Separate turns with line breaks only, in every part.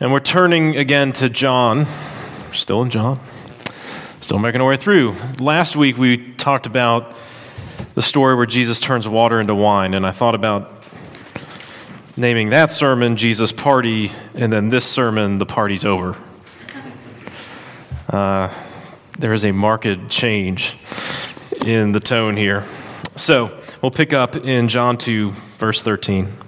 And we're turning again to John. Still in John. Still making our way through. Last week we talked about the story where Jesus turns water into wine, and I thought about naming that sermon Jesus Party, and then this sermon, The Party's Over. Uh, there is a marked change in the tone here. So we'll pick up in John 2, verse 13.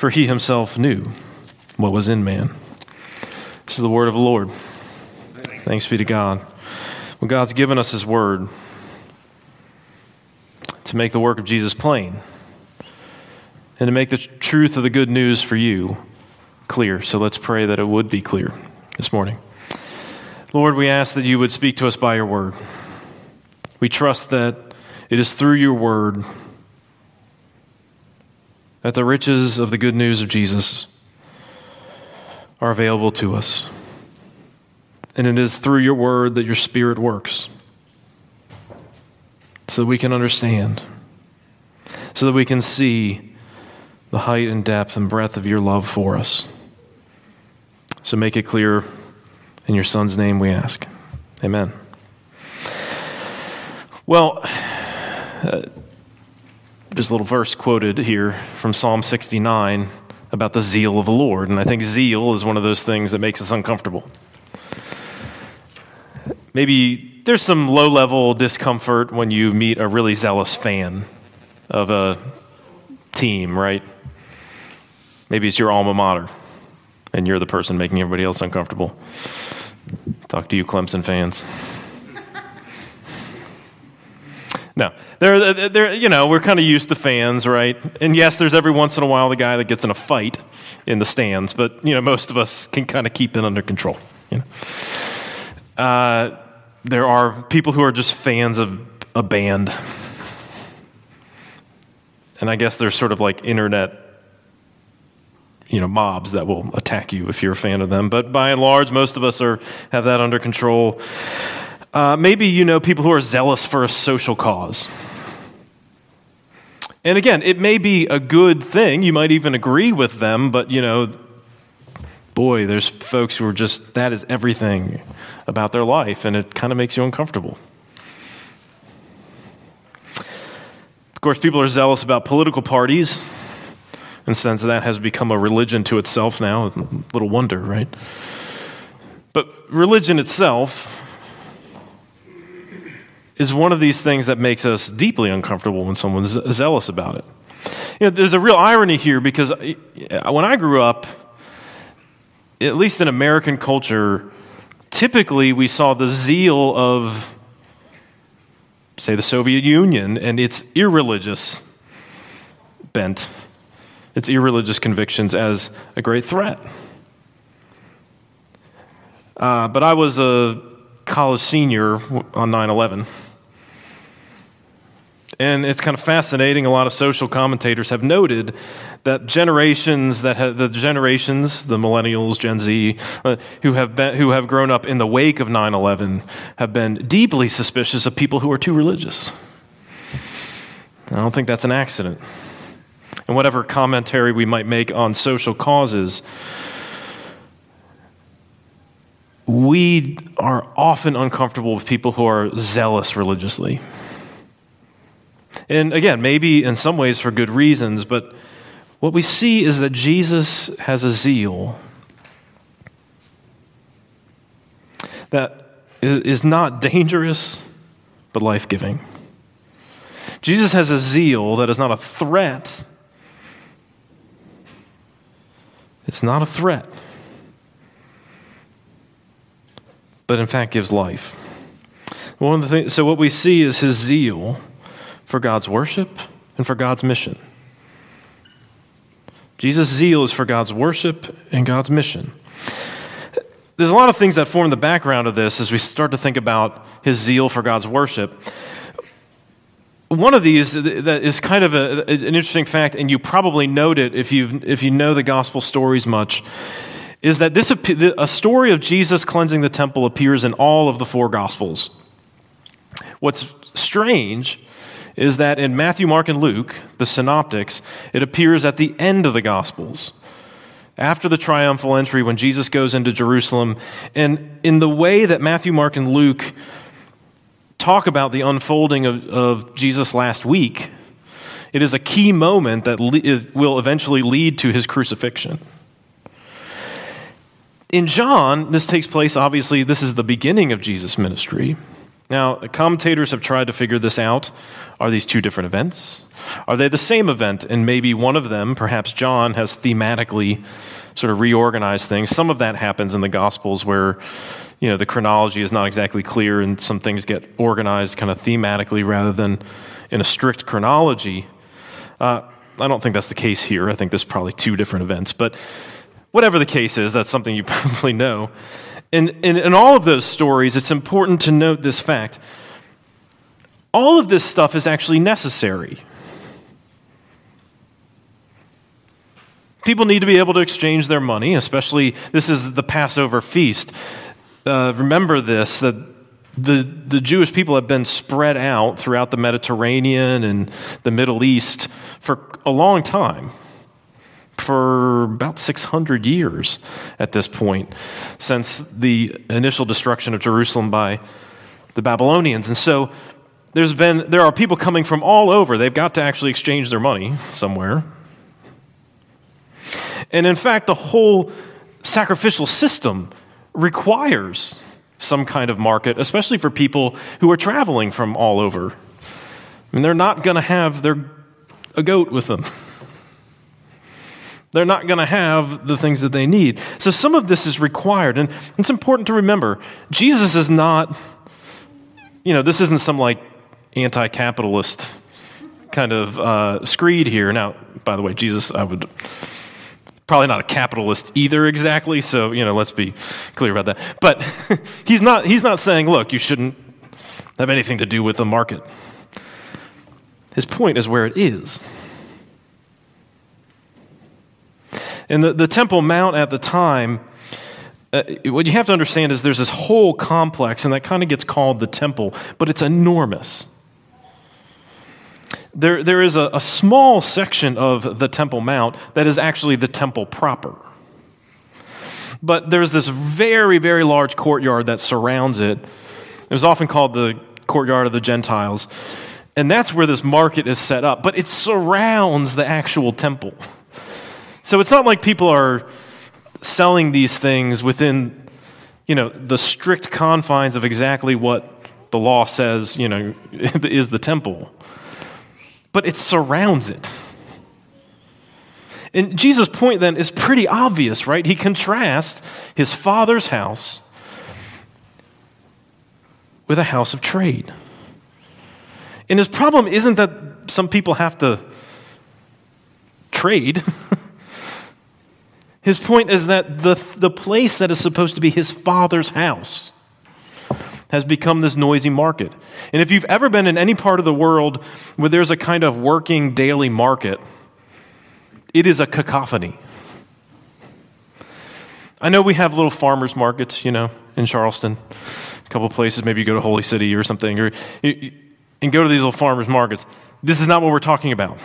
for he himself knew what was in man. This is the word of the Lord. Thanks be to God. Well, God's given us his word to make the work of Jesus plain and to make the truth of the good news for you clear. So let's pray that it would be clear this morning. Lord, we ask that you would speak to us by your word. We trust that it is through your word that the riches of the good news of Jesus are available to us. And it is through your word that your spirit works so that we can understand, so that we can see the height and depth and breadth of your love for us. So make it clear in your son's name we ask. Amen. Well, uh, there's a little verse quoted here from Psalm 69 about the zeal of the Lord. And I think zeal is one of those things that makes us uncomfortable. Maybe there's some low level discomfort when you meet a really zealous fan of a team, right? Maybe it's your alma mater and you're the person making everybody else uncomfortable. Talk to you, Clemson fans. No, they're, they're, you know, we're kind of used to fans, right? And yes, there's every once in a while the guy that gets in a fight in the stands, but, you know, most of us can kind of keep it under control. You know? Uh, there are people who are just fans of a band. And I guess there's sort of like internet, you know, mobs that will attack you if you're a fan of them. But by and large, most of us are, have that under control. Uh, maybe you know people who are zealous for a social cause. And again, it may be a good thing. You might even agree with them, but you know, boy, there's folks who are just, that is everything about their life, and it kind of makes you uncomfortable. Of course, people are zealous about political parties, and since that has become a religion to itself now, little wonder, right? But religion itself is one of these things that makes us deeply uncomfortable when someone's zealous about it. You know, there's a real irony here because when I grew up, at least in American culture, typically we saw the zeal of, say, the Soviet Union and its irreligious bent, its irreligious convictions as a great threat. Uh, but I was a college senior on 9 11. And it's kind of fascinating. A lot of social commentators have noted that generations that the generations, the millennials, Gen Z, uh, who have been, who have grown up in the wake of 9/11, have been deeply suspicious of people who are too religious. I don't think that's an accident. And whatever commentary we might make on social causes, we are often uncomfortable with people who are zealous religiously. And again, maybe in some ways for good reasons, but what we see is that Jesus has a zeal that is not dangerous, but life giving. Jesus has a zeal that is not a threat. It's not a threat, but in fact gives life. One of the things, so what we see is his zeal for God's worship and for God's mission. Jesus' zeal is for God's worship and God's mission. There's a lot of things that form the background of this as we start to think about his zeal for God's worship. One of these that is kind of a, an interesting fact, and you probably note it if, you if you know the gospel stories much, is that this a story of Jesus cleansing the temple appears in all of the four gospels. What's strange is that in Matthew, Mark, and Luke, the synoptics, it appears at the end of the Gospels. After the triumphal entry, when Jesus goes into Jerusalem, and in the way that Matthew, Mark, and Luke talk about the unfolding of, of Jesus last week, it is a key moment that le- will eventually lead to his crucifixion. In John, this takes place, obviously, this is the beginning of Jesus' ministry. Now, commentators have tried to figure this out. Are these two different events? Are they the same event? And maybe one of them, perhaps John, has thematically sort of reorganized things. Some of that happens in the Gospels where you know the chronology is not exactly clear and some things get organized kind of thematically rather than in a strict chronology. Uh, I don't think that's the case here. I think there's probably two different events. But whatever the case is, that's something you probably know. In, in, in all of those stories, it's important to note this fact. All of this stuff is actually necessary. People need to be able to exchange their money, especially this is the Passover feast. Uh, remember this that the, the Jewish people have been spread out throughout the Mediterranean and the Middle East for a long time for about 600 years at this point, since the initial destruction of Jerusalem by the Babylonians. And so there's been, there are people coming from all over. They've got to actually exchange their money somewhere. And in fact, the whole sacrificial system requires some kind of market, especially for people who are traveling from all over. I mean, they're not going to have their, a goat with them. They're not going to have the things that they need. So some of this is required. And it's important to remember Jesus is not, you know, this isn't some like anti capitalist kind of uh, screed here. Now, by the way, Jesus, I would probably not a capitalist either exactly so you know let's be clear about that but he's not he's not saying look you shouldn't have anything to do with the market his point is where it is And the, the Temple Mount at the time, uh, what you have to understand is there's this whole complex, and that kind of gets called the temple, but it's enormous. There, there is a, a small section of the Temple Mount that is actually the temple proper. But there's this very, very large courtyard that surrounds it. It was often called the courtyard of the Gentiles. And that's where this market is set up. But it surrounds the actual temple. So it's not like people are selling these things within, you know, the strict confines of exactly what the law says, you know, is the temple. But it surrounds it. And Jesus' point then is pretty obvious, right? He contrasts his father's house with a house of trade. And his problem isn't that some people have to trade. His point is that the, the place that is supposed to be his father's house, has become this noisy market. And if you've ever been in any part of the world where there's a kind of working daily market, it is a cacophony. I know we have little farmers markets, you know, in Charleston, a couple places. Maybe you go to Holy City or something, or and go to these little farmers markets. This is not what we're talking about.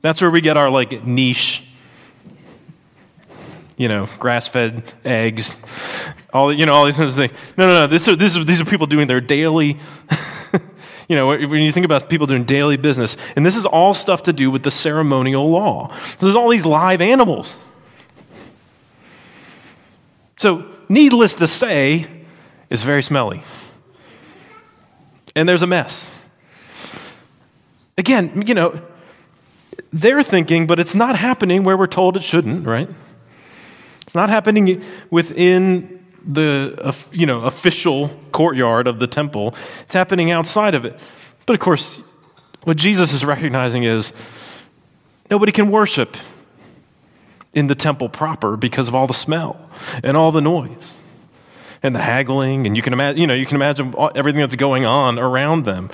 That's where we get our like niche, you know, grass-fed eggs, all you know, all these kinds of things. No, no, no. This are, this are, these are people doing their daily. you know, when you think about people doing daily business, and this is all stuff to do with the ceremonial law. There's all these live animals. So, needless to say, it's very smelly. And there's a mess. Again, you know, they're thinking, but it's not happening where we're told it shouldn't, right? Not happening within the uh, you know official courtyard of the temple. It's happening outside of it. But of course, what Jesus is recognizing is nobody can worship in the temple proper because of all the smell and all the noise and the haggling and you can imagine you know you can imagine everything that's going on around them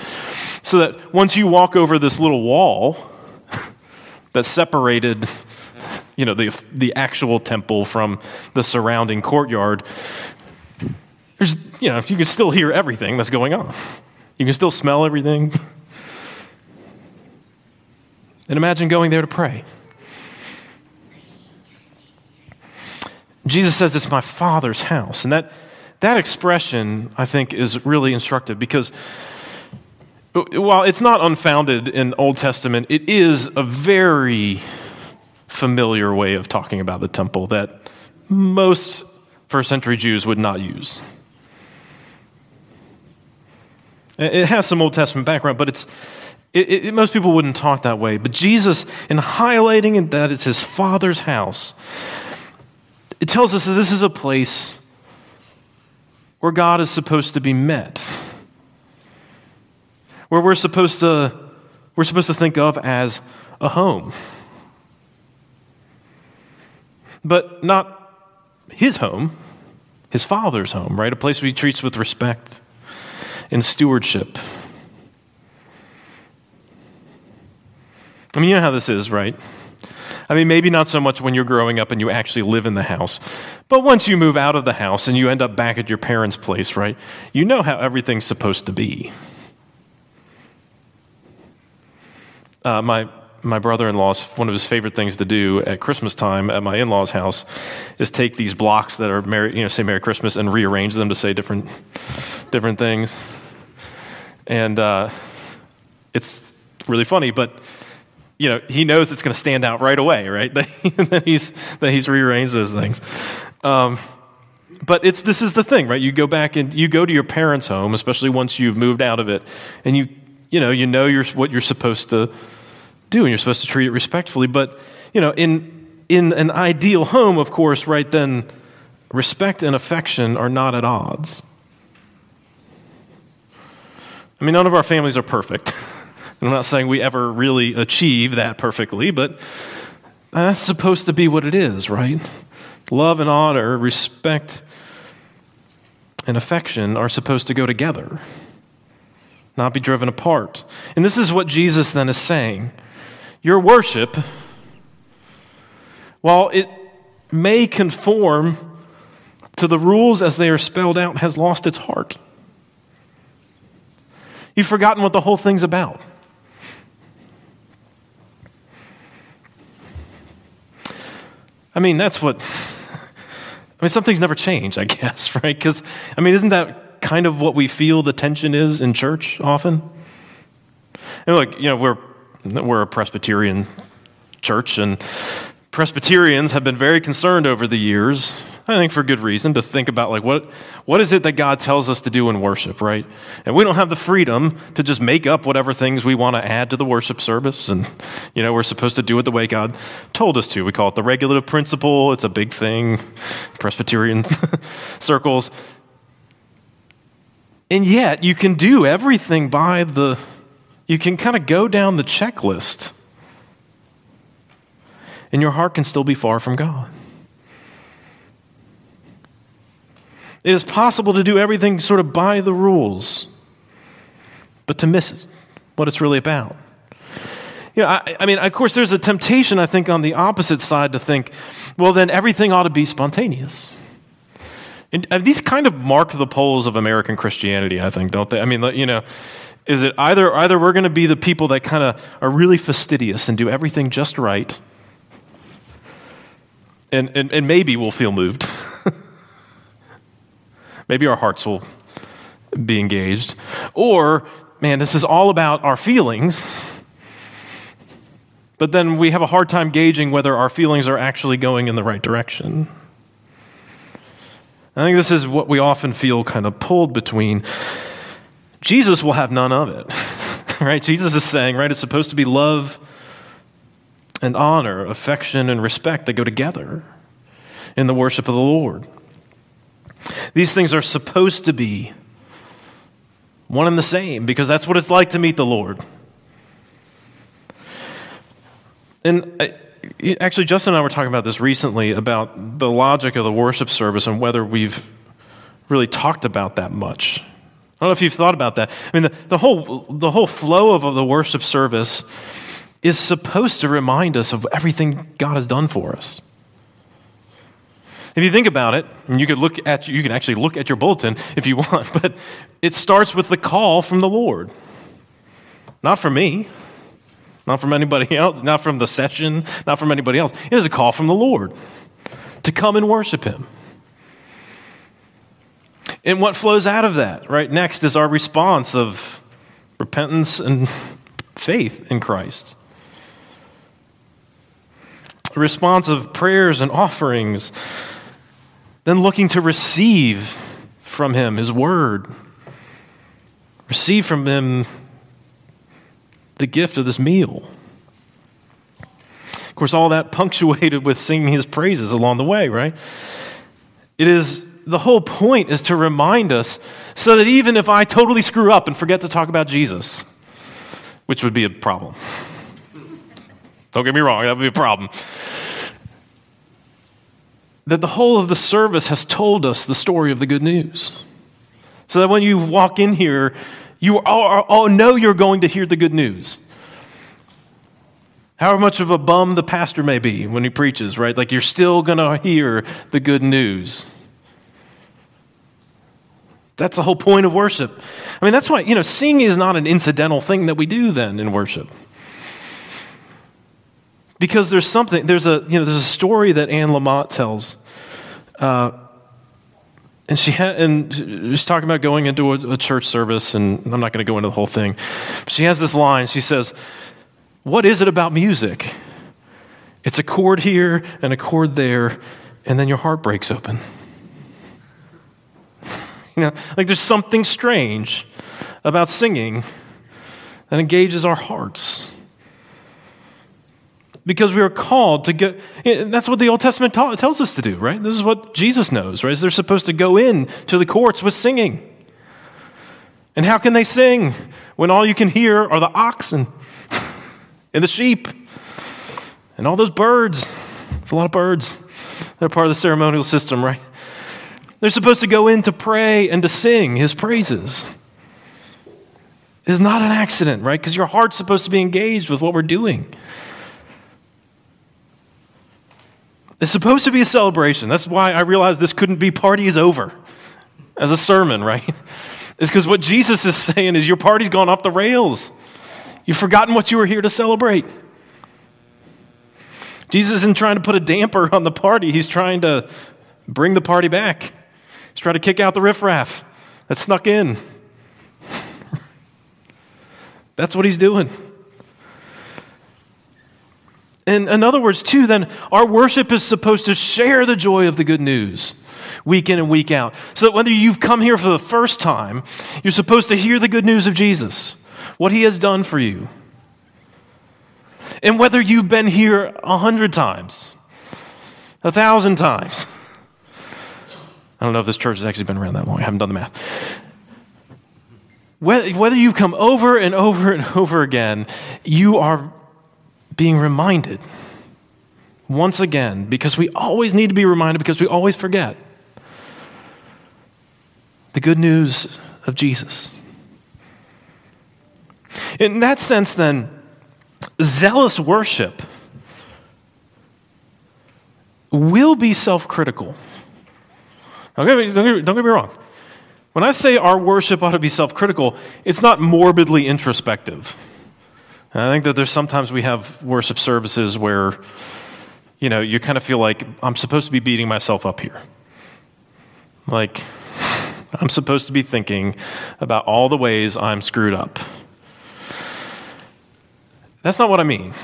so that once you walk over this little wall that separated you know the, the actual temple from the surrounding courtyard there's you know you can still hear everything that's going on. You can still smell everything. And imagine going there to pray. Jesus says it's my father's house. And that that expression i think is really instructive because while it's not unfounded in Old Testament, it is a very familiar way of talking about the temple that most first century Jews would not use. It has some Old Testament background, but it's, it, it, most people wouldn't talk that way. But Jesus, in highlighting that it's his Father's house, it tells us that this is a place where God is supposed to be met where we're supposed to, we're supposed to think of as a home. But not his home, his father's home, right? A place he treats with respect and stewardship. I mean, you know how this is, right? I mean, maybe not so much when you're growing up and you actually live in the house, but once you move out of the house and you end up back at your parents' place, right? You know how everything's supposed to be. Uh, my my brother-in-law's one of his favorite things to do at Christmas time at my in-laws' house is take these blocks that are Merry, you know, say Merry Christmas and rearrange them to say different different things. And uh, it's really funny, but you know, he knows it's going to stand out right away, right? that he's that he's rearranged those things. Um, but it's this is the thing, right? You go back and you go to your parents' home, especially once you've moved out of it, and you you know, you know you're, what you're supposed to do and you're supposed to treat it respectfully. But, you know, in, in an ideal home, of course, right then, respect and affection are not at odds. I mean, none of our families are perfect. I'm not saying we ever really achieve that perfectly, but that's supposed to be what it is, right? Love and honor, respect and affection are supposed to go together not be driven apart. And this is what Jesus then is saying. Your worship, while it may conform to the rules as they are spelled out, has lost its heart. You've forgotten what the whole thing's about. I mean, that's what. I mean, some things never change, I guess, right? Because, I mean, isn't that kind of what we feel the tension is in church often? And look, you know, we're, we're a Presbyterian church, and Presbyterians have been very concerned over the years, I think for good reason, to think about like what, what is it that God tells us to do in worship, right? And we don't have the freedom to just make up whatever things we want to add to the worship service. And, you know, we're supposed to do it the way God told us to. We call it the regulative principle. It's a big thing, Presbyterian circles. And yet, you can do everything by the, you can kind of go down the checklist, and your heart can still be far from God. It is possible to do everything sort of by the rules, but to miss what it's really about. You know, I, I mean, of course, there's a temptation, I think, on the opposite side to think, well, then everything ought to be spontaneous. And uh, these kind of mark the poles of American Christianity, I think, don't they? I mean, you know, is it either either we're going to be the people that kind of are really fastidious and do everything just right, and, and, and maybe we'll feel moved. maybe our hearts will be engaged. Or, man, this is all about our feelings but then we have a hard time gauging whether our feelings are actually going in the right direction. I think this is what we often feel kind of pulled between. Jesus will have none of it, right? Jesus is saying, right, it's supposed to be love and honor, affection and respect that go together in the worship of the Lord. These things are supposed to be one and the same because that's what it's like to meet the Lord. And uh, I, actually, Justin and I were talking about this recently about the logic of the worship service and whether we've really talked about that much. I don't know if you've thought about that. I mean, the, the, whole, the whole flow of the worship service is supposed to remind us of everything God has done for us. If you think about it, and you could look at you can actually look at your bulletin if you want, but it starts with the call from the Lord. Not from me, not from anybody else, not from the session, not from anybody else. It is a call from the Lord to come and worship Him. And what flows out of that, right next, is our response of repentance and faith in Christ. A response of prayers and offerings, then looking to receive from Him His Word, receive from Him the gift of this meal. Of course, all that punctuated with singing his praises along the way, right? It is the whole point is to remind us so that even if I totally screw up and forget to talk about Jesus, which would be a problem. Don't get me wrong, that would be a problem. That the whole of the service has told us the story of the good news. So that when you walk in here, you all, all know you're going to hear the good news. However much of a bum the pastor may be when he preaches, right? Like you're still going to hear the good news. That's the whole point of worship. I mean, that's why, you know, singing is not an incidental thing that we do then in worship. Because there's something, there's a, you know, there's a story that Anne Lamott tells uh, and she and she's talking about going into a, a church service, and I'm not going to go into the whole thing. But she has this line. She says, "What is it about music? It's a chord here and a chord there, and then your heart breaks open." You know, like there's something strange about singing that engages our hearts because we are called to go. That's what the Old Testament ta- tells us to do, right? This is what Jesus knows, right? Is they're supposed to go in to the courts with singing. And how can they sing when all you can hear are the oxen and the sheep and all those birds? There's a lot of birds. They're part of the ceremonial system, right? They're supposed to go in to pray and to sing his praises. It is not an accident, right? Because your heart's supposed to be engaged with what we're doing. It's supposed to be a celebration. That's why I realized this couldn't be party is over as a sermon, right? It's because what Jesus is saying is your party's gone off the rails. You've forgotten what you were here to celebrate. Jesus isn't trying to put a damper on the party, he's trying to bring the party back. He's trying to kick out the riffraff that snuck in. That's what he's doing. And in other words, too, then our worship is supposed to share the joy of the good news week in and week out. So that whether you've come here for the first time, you're supposed to hear the good news of Jesus, what he has done for you. And whether you've been here a hundred times, a thousand times. I don't know if this church has actually been around that long. I haven't done the math. Whether you've come over and over and over again, you are being reminded once again, because we always need to be reminded because we always forget. the good news of Jesus. In that sense, then, zealous worship will be self critical. Don't, don't, don't get me wrong. When I say our worship ought to be self critical, it's not morbidly introspective. And I think that there's sometimes we have worship services where, you know, you kind of feel like I'm supposed to be beating myself up here. Like, I'm supposed to be thinking about all the ways I'm screwed up. That's not what I mean.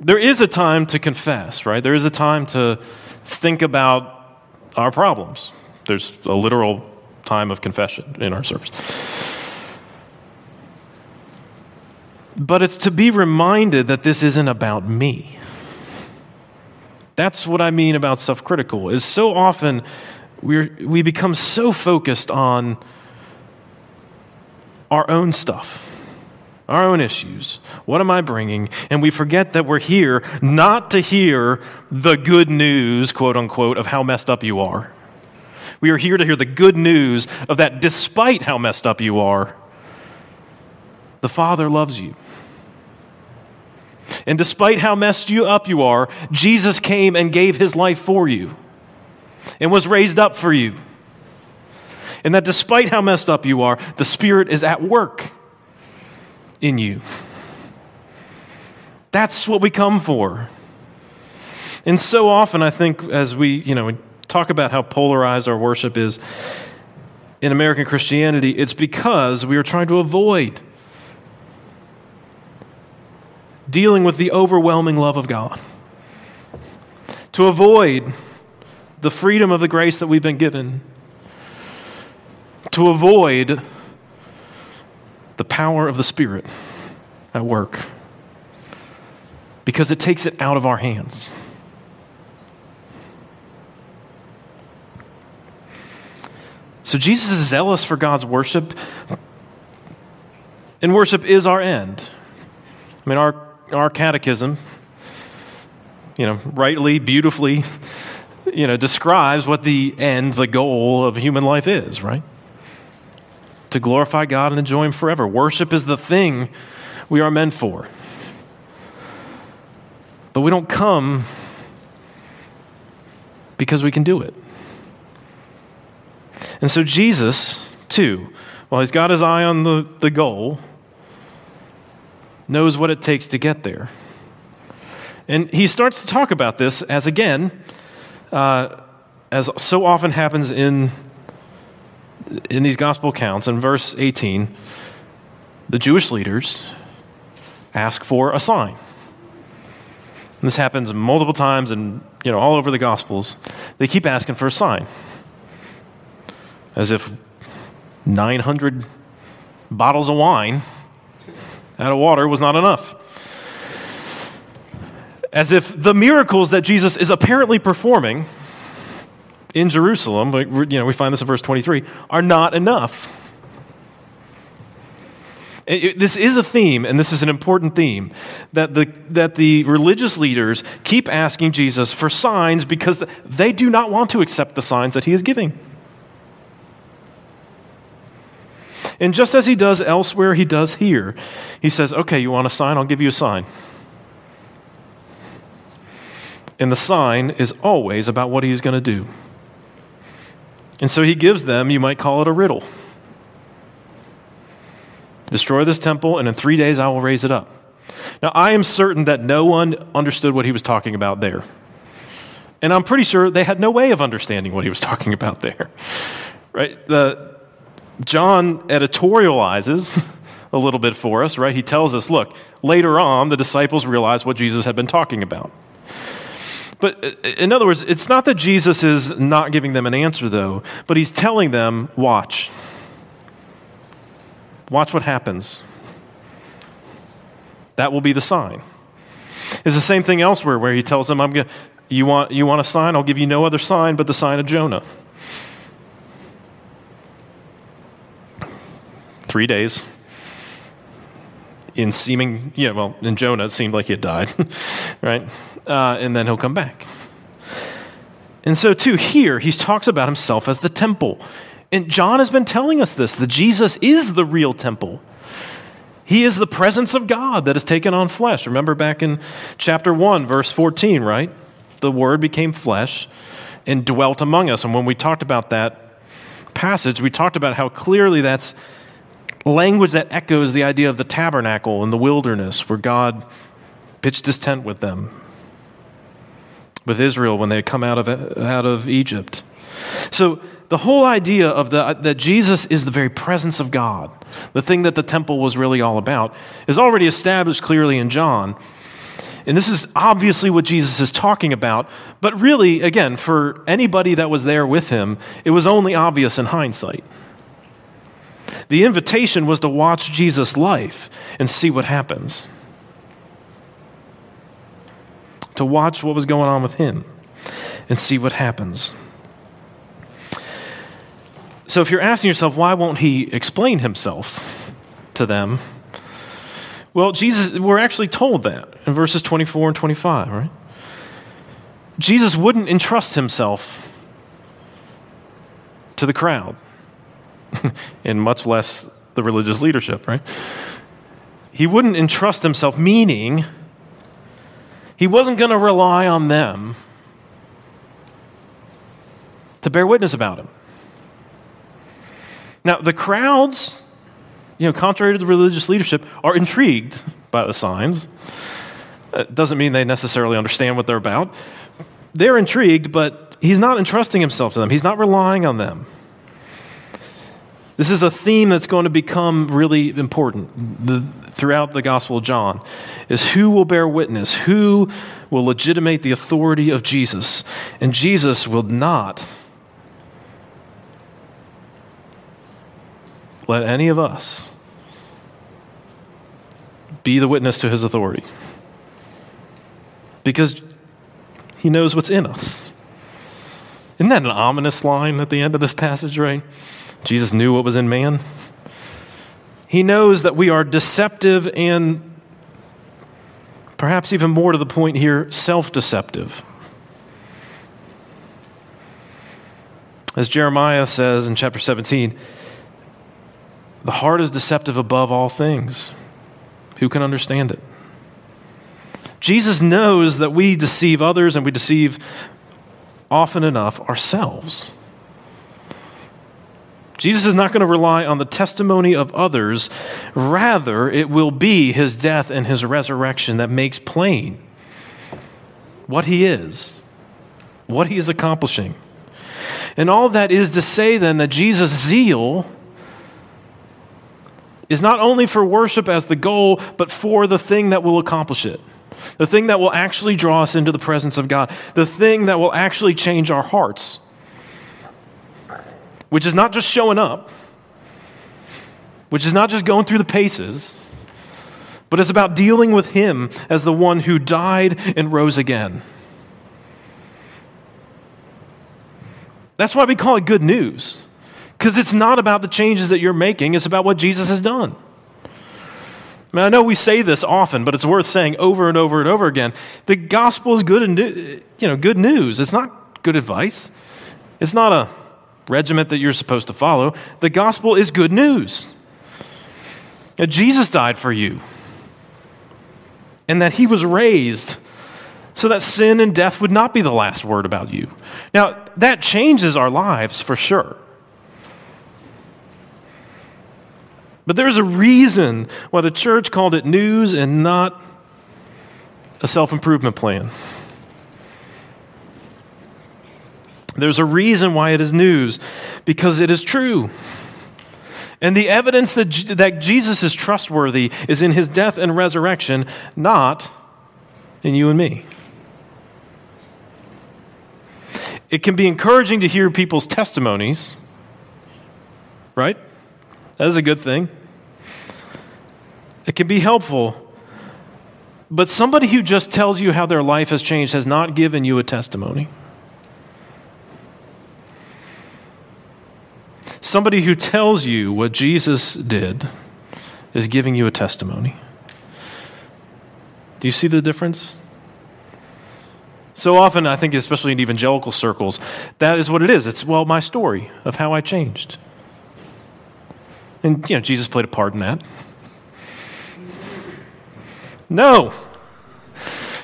There is a time to confess, right? There is a time to think about our problems. There's a literal time of confession in our service. But it's to be reminded that this isn't about me. That's what I mean about self critical, is so often we we become so focused on our own stuff, our own issues. What am I bringing? And we forget that we're here not to hear the good news, quote unquote, of how messed up you are. We are here to hear the good news of that despite how messed up you are, the Father loves you. And despite how messed you up you are, Jesus came and gave his life for you and was raised up for you. And that despite how messed up you are, the Spirit is at work in you. That's what we come for. And so often, I think, as we, you know, talk about how polarized our worship is in American Christianity, it's because we are trying to avoid dealing with the overwhelming love of God, to avoid the freedom of the grace that we've been given, to avoid the power of the Spirit at work, because it takes it out of our hands. So Jesus is zealous for God's worship, and worship is our end. I mean, our our catechism, you know, rightly, beautifully, you know, describes what the end, the goal of human life is, right? To glorify God and enjoy Him forever. Worship is the thing we are meant for. But we don't come because we can do it. And so Jesus, too, while he's got his eye on the, the goal, knows what it takes to get there. And he starts to talk about this as, again, uh, as so often happens in, in these gospel accounts. In verse 18, the Jewish leaders ask for a sign. And this happens multiple times and you know all over the gospels. They keep asking for a sign. As if 900 bottles of wine out of water was not enough. As if the miracles that Jesus is apparently performing in Jerusalem, you know, we find this in verse 23, are not enough. It, it, this is a theme, and this is an important theme, that the, that the religious leaders keep asking Jesus for signs because they do not want to accept the signs that he is giving. And just as he does elsewhere, he does here. He says, Okay, you want a sign? I'll give you a sign. And the sign is always about what he's going to do. And so he gives them, you might call it a riddle Destroy this temple, and in three days I will raise it up. Now, I am certain that no one understood what he was talking about there. And I'm pretty sure they had no way of understanding what he was talking about there. Right? The, John editorializes a little bit for us, right? He tells us, look, later on, the disciples realized what Jesus had been talking about. But uh, in other words, it's not that Jesus is not giving them an answer, though, but he's telling them, watch. Watch what happens. That will be the sign. It's the same thing elsewhere where he tells them, I'm going you want, you want a sign? I'll give you no other sign but the sign of Jonah. three days in seeming, yeah, well, in Jonah, it seemed like he had died, right? Uh, and then he'll come back. And so, too, here he talks about himself as the temple. And John has been telling us this that Jesus is the real temple. He is the presence of God that has taken on flesh. Remember back in chapter 1, verse 14, right? The Word became flesh and dwelt among us. And when we talked about that passage, we talked about how clearly that's language that echoes the idea of the tabernacle in the wilderness where God pitched his tent with them, with Israel when they had come out of, out of Egypt. So the whole idea of the, that Jesus is the very presence of God, the thing that the temple was really all about, is already established clearly in John. And this is obviously what Jesus is talking about, but really, again, for anybody that was there with him, it was only obvious in hindsight. The invitation was to watch Jesus' life and see what happens, to watch what was going on with him and see what happens. So, if you're asking yourself, why won't he explain himself to them? Well, Jesus, we're actually told that in verses 24 and 25, right? Jesus wouldn't entrust himself to the crowd, and much less the religious leadership, right? He wouldn't entrust himself, meaning he wasn't going to rely on them to bear witness about him. Now, the crowds you know, contrary to the religious leadership, are intrigued by the signs. It doesn't mean they necessarily understand what they're about. They're intrigued, but he's not entrusting himself to them, he's not relying on them. This is a theme that's going to become really important throughout the Gospel of John is who will bear witness, who will legitimate the authority of Jesus. And Jesus will not let any of us be the witness to his authority. Because he knows what's in us. Isn't that an ominous line at the end of this passage, right? Jesus knew what was in man. He knows that we are deceptive and perhaps even more to the point here, self deceptive. As Jeremiah says in chapter 17, the heart is deceptive above all things. Who can understand it? Jesus knows that we deceive others and we deceive often enough ourselves. Jesus is not going to rely on the testimony of others. Rather, it will be his death and his resurrection that makes plain what he is, what he is accomplishing. And all that is to say, then, that Jesus' zeal is not only for worship as the goal, but for the thing that will accomplish it. The thing that will actually draw us into the presence of God. The thing that will actually change our hearts. Which is not just showing up, which is not just going through the paces, but it's about dealing with Him as the one who died and rose again. That's why we call it good news. Because it's not about the changes that you're making, it's about what Jesus has done. I mean, I know we say this often, but it's worth saying over and over and over again. The gospel is good and you know, good news. It's not good advice. It's not a regiment that you're supposed to follow. The gospel is good news. That Jesus died for you. And that he was raised so that sin and death would not be the last word about you. Now, that changes our lives for sure. But there's a reason why the church called it news and not a self improvement plan. There's a reason why it is news, because it is true. And the evidence that, that Jesus is trustworthy is in his death and resurrection, not in you and me. It can be encouraging to hear people's testimonies, right? That is a good thing. It can be helpful. But somebody who just tells you how their life has changed has not given you a testimony. Somebody who tells you what Jesus did is giving you a testimony. Do you see the difference? So often, I think, especially in evangelical circles, that is what it is. It's, well, my story of how I changed. And, you know, Jesus played a part in that. No.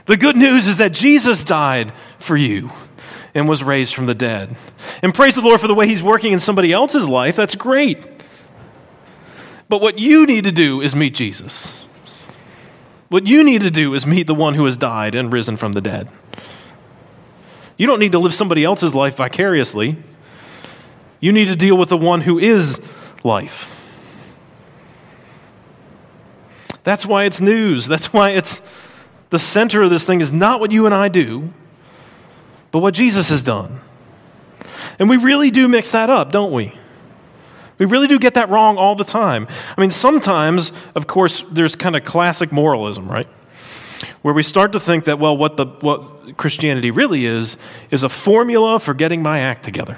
The good news is that Jesus died for you and was raised from the dead. And praise the Lord for the way He's working in somebody else's life. That's great. But what you need to do is meet Jesus. What you need to do is meet the one who has died and risen from the dead. You don't need to live somebody else's life vicariously. You need to deal with the one who is life. That's why it's news. That's why it's the center of this thing is not what you and I do, but what Jesus has done. And we really do mix that up, don't we? We really do get that wrong all the time. I mean, sometimes, of course, there's kind of classic moralism, right? Where we start to think that, well, what, the, what Christianity really is, is a formula for getting my act together.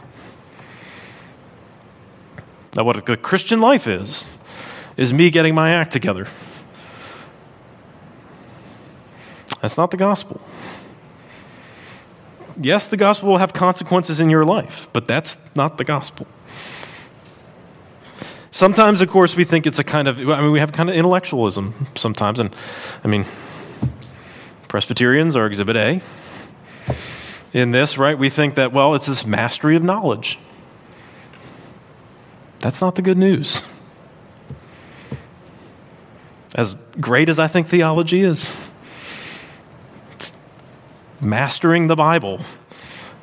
Now, what the Christian life is, is me getting my act together. That's not the gospel. Yes, the gospel will have consequences in your life, but that's not the gospel. Sometimes, of course, we think it's a kind of, I mean, we have kind of intellectualism sometimes. And I mean, Presbyterians are exhibit A. In this, right, we think that, well, it's this mastery of knowledge. That's not the good news. As great as I think theology is, mastering the Bible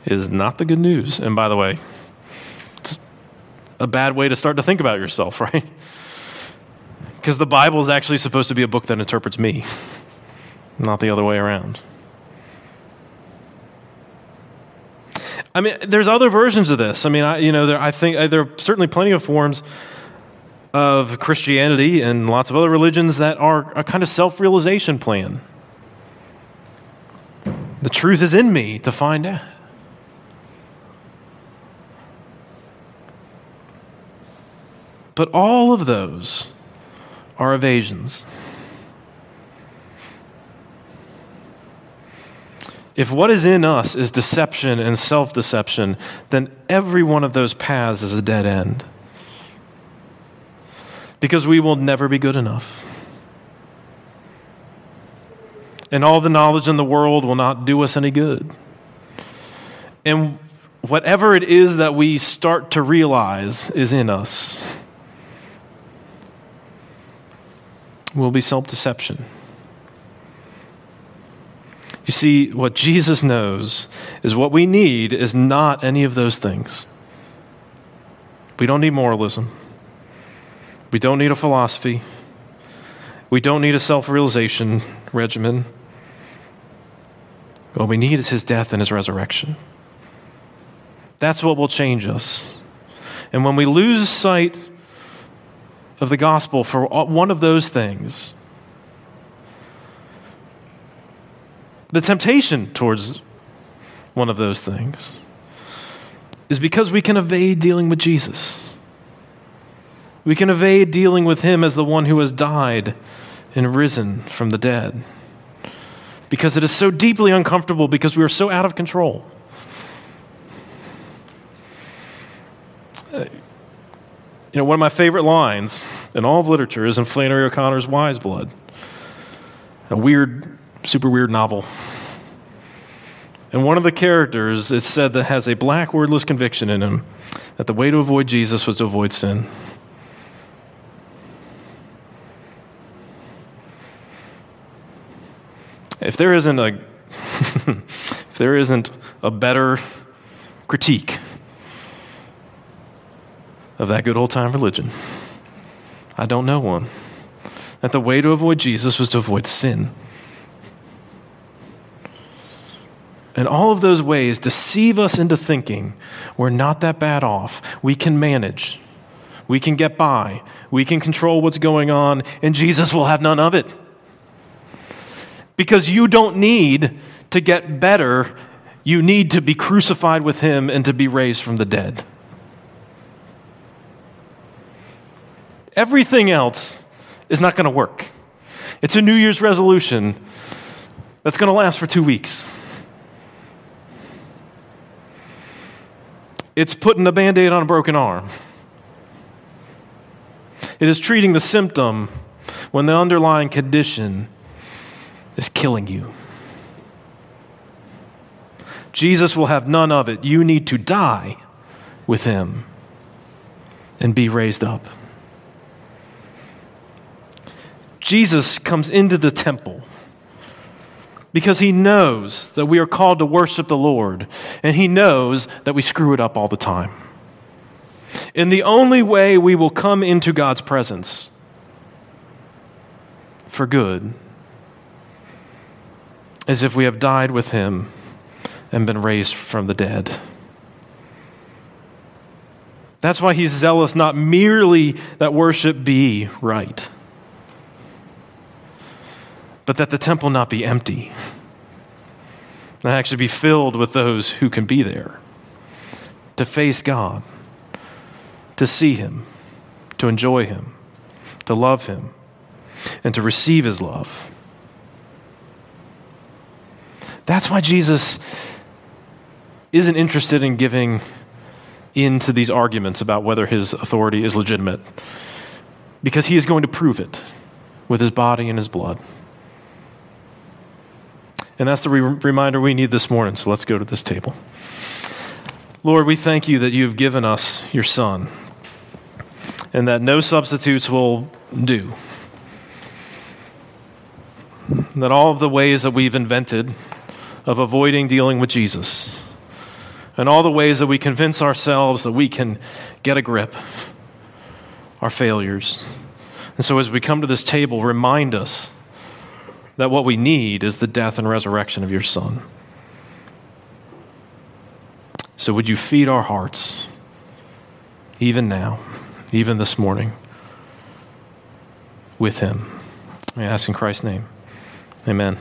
is not the good news. And by the way, it's a bad way to start to think about yourself, right? Because the Bible is actually supposed to be a book that interprets me, not the other way around. I mean, there's other versions of this. I mean, I, you know, there, I think uh, there are certainly plenty of forms of Christianity and lots of other religions that are a kind of self realization plan. The truth is in me to find out. But all of those are evasions. If what is in us is deception and self deception, then every one of those paths is a dead end. Because we will never be good enough and all the knowledge in the world will not do us any good. And whatever it is that we start to realize is in us will be self deception. You see, what Jesus knows is what we need is not any of those things. We don't need moralism. We don't need a philosophy. We don't need a self realization regimen. What we need is his death and his resurrection. That's what will change us. And when we lose sight of the gospel for one of those things, the temptation towards one of those things is because we can evade dealing with Jesus. We can evade dealing with him as the one who has died and risen from the dead because it is so deeply uncomfortable because we are so out of control. You know, one of my favorite lines in all of literature is in Flannery O'Connor's Wise Blood, a weird, super weird novel. And one of the characters, it's said, that has a black wordless conviction in him that the way to avoid Jesus was to avoid sin. If there isn't a if there isn't a better critique of that good old time religion, I don't know one. That the way to avoid Jesus was to avoid sin. And all of those ways deceive us into thinking we're not that bad off. We can manage. We can get by. We can control what's going on, and Jesus will have none of it because you don't need to get better, you need to be crucified with him and to be raised from the dead. Everything else is not going to work. It's a New Year's resolution that's going to last for two weeks. It's putting a band aid on a broken arm. It is treating the symptom when the underlying condition is killing you. Jesus will have none of it. You need to die with him and be raised up. Jesus comes into the temple because he knows that we are called to worship the Lord, and he knows that we screw it up all the time. And the only way we will come into God's presence for good is if we have died with him and been raised from the dead. That's why he's zealous not merely that worship be right, but that the temple not be empty, that actually be filled with those who can be there to face God, to see him, to enjoy him, to love him, and to receive his love. That's why Jesus isn't interested in giving into these arguments about whether his authority is legitimate, because he is going to prove it with his body and his blood. And that's the re- reminder we need this morning, so let's go to this table. Lord, we thank you that you've given us your Son, and that no substitutes will do. That all of the ways that we've invented of avoiding dealing with Jesus, and all the ways that we convince ourselves that we can get a grip are failures. And so, as we come to this table, remind us that what we need is the death and resurrection of your Son. So, would you feed our hearts, even now, even this morning, with Him? I ask in Christ's name. Amen.